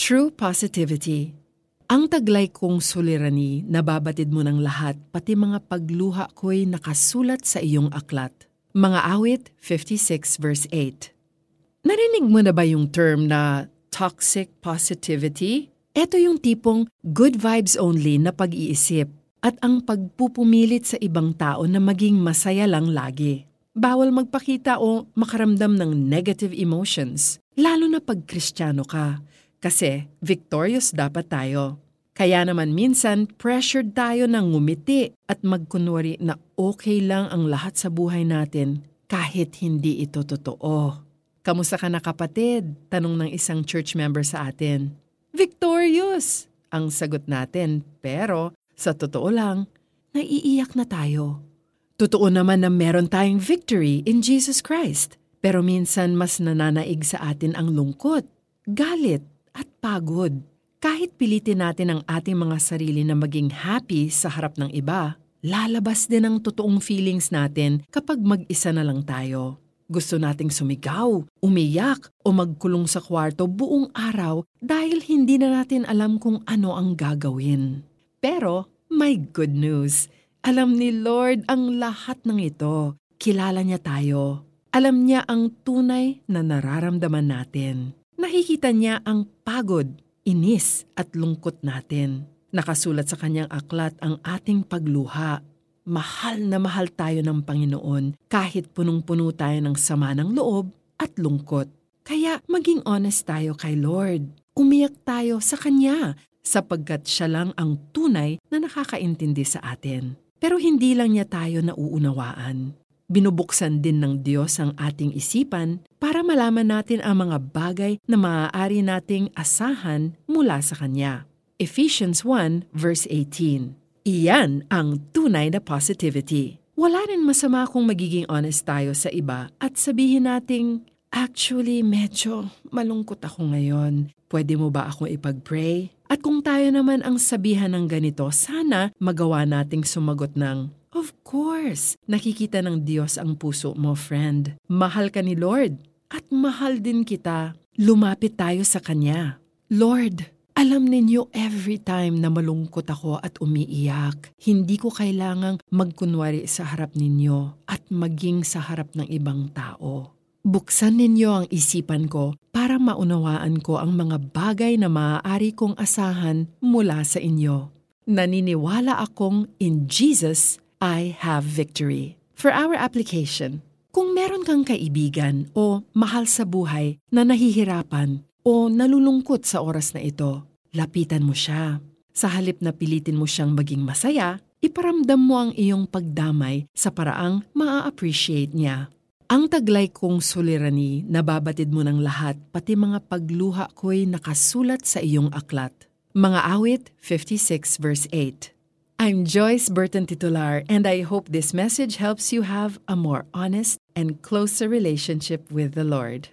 True Positivity Ang taglay kong sulirani, nababatid mo ng lahat, pati mga pagluha ko'y nakasulat sa iyong aklat. Mga awit 56 verse 8 Narinig mo na ba yung term na toxic positivity? Ito yung tipong good vibes only na pag-iisip at ang pagpupumilit sa ibang tao na maging masaya lang lagi. Bawal magpakita o makaramdam ng negative emotions, lalo na pag kristyano ka, kasi victorious dapat tayo. Kaya naman minsan pressured tayo ng ngumiti at magkunwari na okay lang ang lahat sa buhay natin kahit hindi ito totoo. Kamusta ka na kapatid? Tanong ng isang church member sa atin. Victorious! Ang sagot natin, pero sa totoo lang, naiiyak na tayo. Totoo naman na meron tayong victory in Jesus Christ. Pero minsan mas nananaig sa atin ang lungkot, galit pagod. Kahit pilitin natin ang ating mga sarili na maging happy sa harap ng iba, lalabas din ang totoong feelings natin kapag mag-isa na lang tayo. Gusto nating sumigaw, umiyak o magkulong sa kwarto buong araw dahil hindi na natin alam kung ano ang gagawin. Pero may good news alam ni Lord ang lahat ng ito. Kilala niya tayo. Alam niya ang tunay na nararamdaman natin. Nakikita niya ang pagod, inis at lungkot natin. Nakasulat sa kanyang aklat ang ating pagluha. Mahal na mahal tayo ng Panginoon kahit punong-puno tayo ng sama ng loob at lungkot. Kaya maging honest tayo kay Lord. Umiyak tayo sa Kanya sapagkat siya lang ang tunay na nakakaintindi sa atin. Pero hindi lang niya tayo nauunawaan. Binubuksan din ng Diyos ang ating isipan para malaman natin ang mga bagay na maaari nating asahan mula sa Kanya. Ephesians 1 verse 18 Iyan ang tunay na positivity. Wala rin masama kung magiging honest tayo sa iba at sabihin nating, Actually, medyo malungkot ako ngayon. Pwede mo ba akong ipag-pray? At kung tayo naman ang sabihan ng ganito, sana magawa nating sumagot ng, Of course, nakikita ng Diyos ang puso mo, friend. Mahal ka ni Lord at mahal din kita. Lumapit tayo sa Kanya. Lord, alam ninyo every time na malungkot ako at umiiyak, hindi ko kailangang magkunwari sa harap ninyo at maging sa harap ng ibang tao. Buksan ninyo ang isipan ko para maunawaan ko ang mga bagay na maaari kong asahan mula sa inyo. Naniniwala akong in Jesus I have victory. For our application, kung meron kang kaibigan o mahal sa buhay na nahihirapan o nalulungkot sa oras na ito, lapitan mo siya. Sa halip na pilitin mo siyang maging masaya, iparamdam mo ang iyong pagdamay sa paraang maa-appreciate niya. Ang taglay kong sulirani, nababatid mo ng lahat, pati mga pagluha ko'y nakasulat sa iyong aklat. Mga awit 56 verse 8 I'm Joyce Burton Titular and I hope this message helps you have a more honest and closer relationship with the Lord.